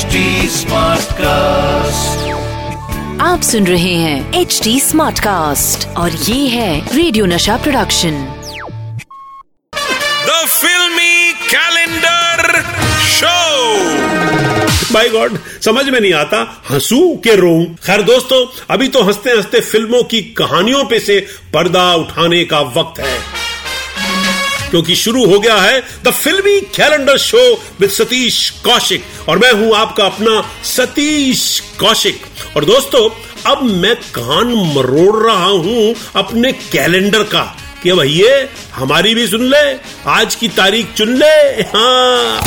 HD cast आप सुन रहे हैं एच डी स्मार्ट कास्ट और ये है radio Nasha production the filmy calendar show by god समझ में नहीं आता हंसू के रो खैर दोस्तों अभी तो हँसते हँसते फ़िल्मों की कहानियों पे से पर्दा उठाने का वक्त है। क्योंकि शुरू हो गया है the filmy calendar show with Satish Kaushik. और मैं हूँ आपका अपना सतीश कौशिक। और दोस्तों, अब मैं कान मरोड़ रहा हूँ अपने कैलेंडर का कि भैया हमारी भी सुन ले, आज की तारीख चुन ले। हाँ।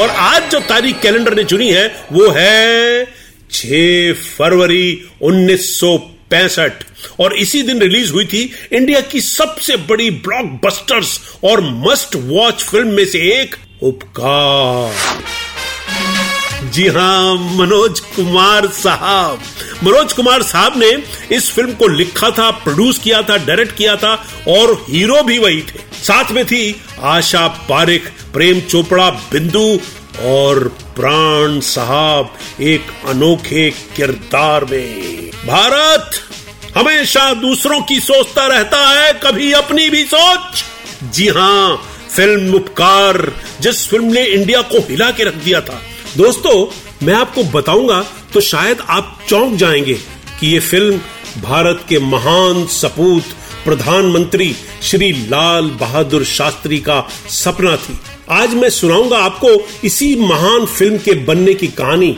और आज जो तारीख कैलेंडर ने चुनी है, वो है 6 फरवरी 1965 और इसी दिन रिलीज़ हुई थी इंडिया की सबसे बड़ी ब्लॉकबस्टर्स और मस्ट वॉच फ़िल्म में से एक उपकार। जी हाँ, मनोज कुमार साहब। मनोज कुमार साहब ने इस फ़िल्म को लिखा था, प्रोड्यूस किया था, डायरेक्ट किया था, और हीरो भी वही थे। साथ में थी आशा पारिक प्रेम चोपड़ा, बिंदु और प्राण साहब एक अनोखे किरदार में। भारत हमेशा दूसरों की सोचता रहता है, कभी अपनी भी सोच। जी हाँ, फ़िल्म उपकार, जिस फ़िल्म ने इंडिया को हिला के रख दिया था। दोस्तों, मैं आपको बताऊँगा तो शायद आप चौंक जाएँगे कि ये फ़िल्म भारत के महान सपूत प्रधानमंत्री श्री लाल बहादुर शास्त्री का सपना थी। आज मैं सुनाऊँगा आपको इसी महान फ़िल्म के बनने की कहानी।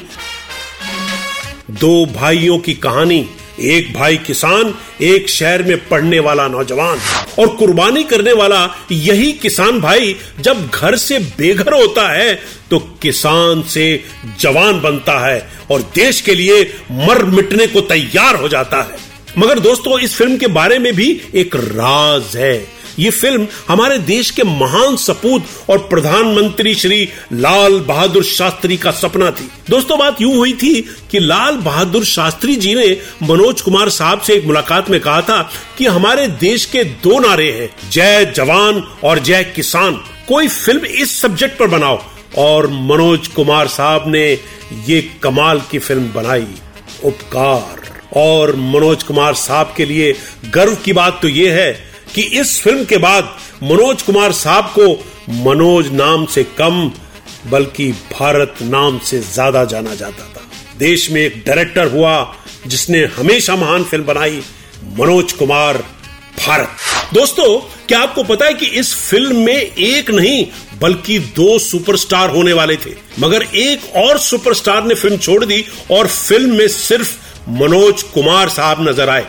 दो भाइयों की कहानी, एक भाई किसान, एक शहर में पढ़ने वाला नौजवान। और कुर्बानी करने वाला यही किसान भाई, जब घर से बेघर होता है तो किसान से जवान बनता है और देश के लिए मर मिटने को तैयार हो जाता है। मगर दोस्तों, इस फ़िल्म के बारे में भी एक राज है। ये फ़िल्म हमारे देश के महान सपूत और प्रधानमंत्री श्री लाल बहादुर शास्त्री का सपना थी। दोस्तों, बात यूँ हुई थी कि लाल बहादुर शास्त्री जी ने मनोज कुमार साहब से एक मुलाकात में कहा था कि हमारे देश के दो नारे हैं, जय जवान और जय किसान। कोई फ़िल्म इस सब्जेक्ट पर बनाओ। और मनोज कुमार साहब ने ये कमाल की फ़िल्म बनाई, उपकार। और मनोज कुमार साहब के लिए गर्व की बात तो ये है कि इस फ़िल्म के बाद मनोज कुमार साहब को मनोज नाम से कम, बल्कि भारत नाम से ज़्यादा जाना जाता था। देश में एक डायरेक्टर हुआ जिसने हमेशा महान फ़िल्म बनाई, मनोज कुमार भारत। दोस्तों, क्या आपको पता है कि इस फ़िल्म में एक नहीं, बल्कि दो सुपरस्टार होने वाले थे। मगर एक और सुपरस्टार ने फ़िल्म छोड़ दी और फ़िल्म में सिर्फ़ मनोज कुमार साहब नज़र आए।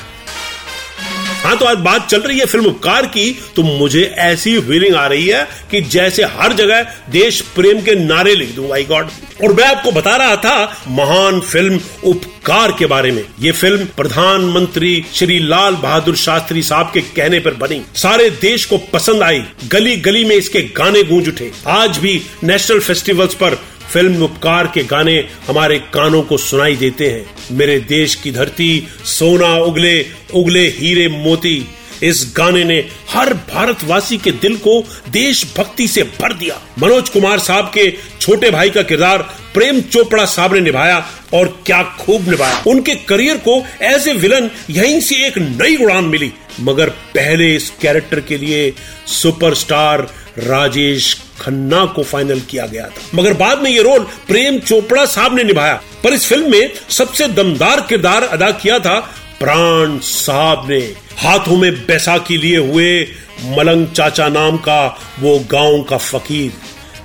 हाँ तो आज बात चल रही है फ़िल्म उपकार की। तो मुझे ऐसी फीलिंग आ रही है कि जैसे हर जगह देश प्रेम के नारे लिख दूँ आई गॉड और मैं आपको बता रहा था महान फ़िल्म उपकार के बारे में। ये फ़िल्म प्रधानमंत्री श्री लाल बहादुर शास्त्री साहब के कहने पर बनी। सारे देश को पसंद आई। गली गली में इसके गाने गूंज उठे। आज भी नेशनल फेस्टिवल्स पर फ़िल्म उपकार के गाने हमारे कानों को सुनाई देते हैं। मेरे देश की धरती, सोना उगले उगले हीरे मोती। इस गाने ने हर भारतवासी के दिल को देशभक्ति से भर दिया। मनोज कुमार साहब के छोटे भाई का किरदार प्रेम चोपड़ा साहब ने निभाया और क्या खूब निभाया। उनके करियर को एज ए विलन यहीं से एक नई उड़ान मिली। मगर पहले इस कैरेक्टर के लिए सुपरस्टार राजेश खन्ना को फाइनल किया गया था। मगर बाद में ये रोल प्रेम चोपड़ा साहब ने निभाया। पर इस फ़िल्म में सबसे दमदार किरदार अदा किया था प्राण साहब ने। हाथों में बैसाखी लिए हुए मलंग चाचा नाम का वो गाँव का फकीर।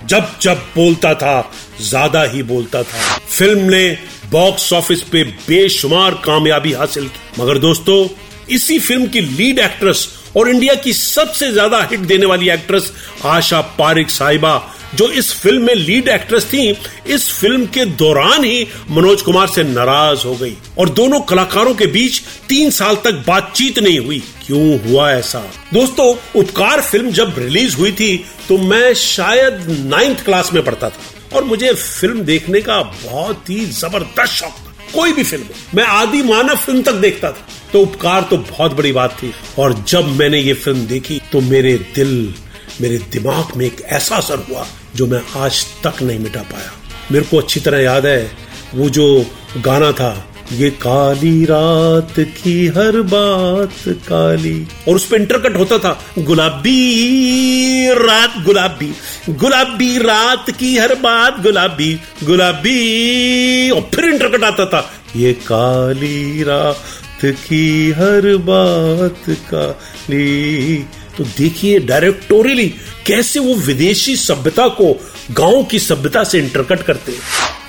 जब जब बोलता था, ज़्यादा ही बोलता था। फ़िल्म ने बॉक्स ऑफ़िस पे बेशुमार कामयाबी हासिल की। मगर दोस्तों, इसी फ़िल्म की लीड एक्ट्रेस और इंडिया की सबसे ज़्यादा हिट देने वाली एक्ट्रेस आशा पारिक साहिबा, जो इस फ़िल्म में लीड एक्ट्रेस थी, इस फ़िल्म के दौरान ही मनोज कुमार से नाराज़ हो गई। और दोनों कलाकारों के बीच तीन साल तक बातचीत नहीं हुई। क्यों हुआ ऐसा? दोस्तों, उपकार फ़िल्म जब रिलीज़ हुई थी तो मैं शायद नाइन्थ क्लास में पढ़ता था। और मुझे फ़िल्म देखने का बहुत ही ज़बरदस्त शौक था। कोई भी फ़िल्म मैं आदि मानव फ़िल्म तक देखता था। तो उपकार तो बहुत बड़ी बात थी। और जब मैंने ये फ़िल्म देखी तो मेरे दिल, मेरे दिमाग में एक ऐसा असर हुआ, जो मैं आज तक नहीं मिटा पाया। मेरे को अच्छी तरह याद है, वो जो गाना था, ये काली रात की हर बात काली। और उस पर इंटरकट होता था, गुलाबी रात, गुलाबी गुलाबी रात की हर बात गुलाबी गुलाबी। और फिर इंटरकट आता था, ये काली रात की हर बात काली तो देखिए डायरेक्टोरियली कैसे वो विदेशी सभ्यता को गाँव की सभ्यता से इंटरकट करते हैं।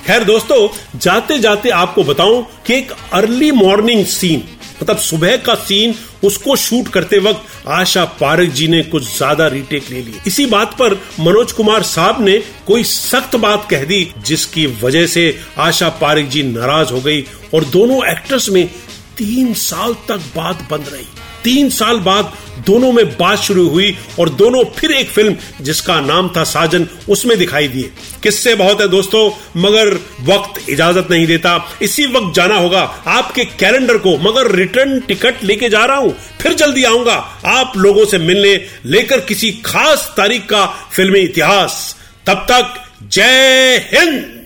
खैर दोस्तों जाते जाते आपको बताऊँ कि एक अर्ली मॉर्निंग सीन मतलब सुबह का सीन उसको शूट करते वक्त आशा पारक जी ने कुछ ज़्यादा रीटेक ले ली इसी बात पर मनोज कुमार साहब ने कोई सख्त बात कह दी, जिसकी वजह से आशा पारक जी नाराज़ हो गई और दोनों एक्टर्स में तीन साल तक बात बंद रही। तीन साल बाद दोनों में बात शुरू हुई और दोनों फिर एक फ़िल्म, जिसका नाम था साजन, उसमें दिखाई दिए। किससे बहुत है दोस्तों, मगर वक्त इजाज़त नहीं देता। इसी वक्त जाना होगा आपके कैलेंडर को, मगर रिटर्न टिकट लेके जा रहा हूँ, फिर जल्दी आऊँगा। आप लोगों से मिलने लेकर किसी खास तारीख का फिल्मी इतिहास। तब तक जय हिंद!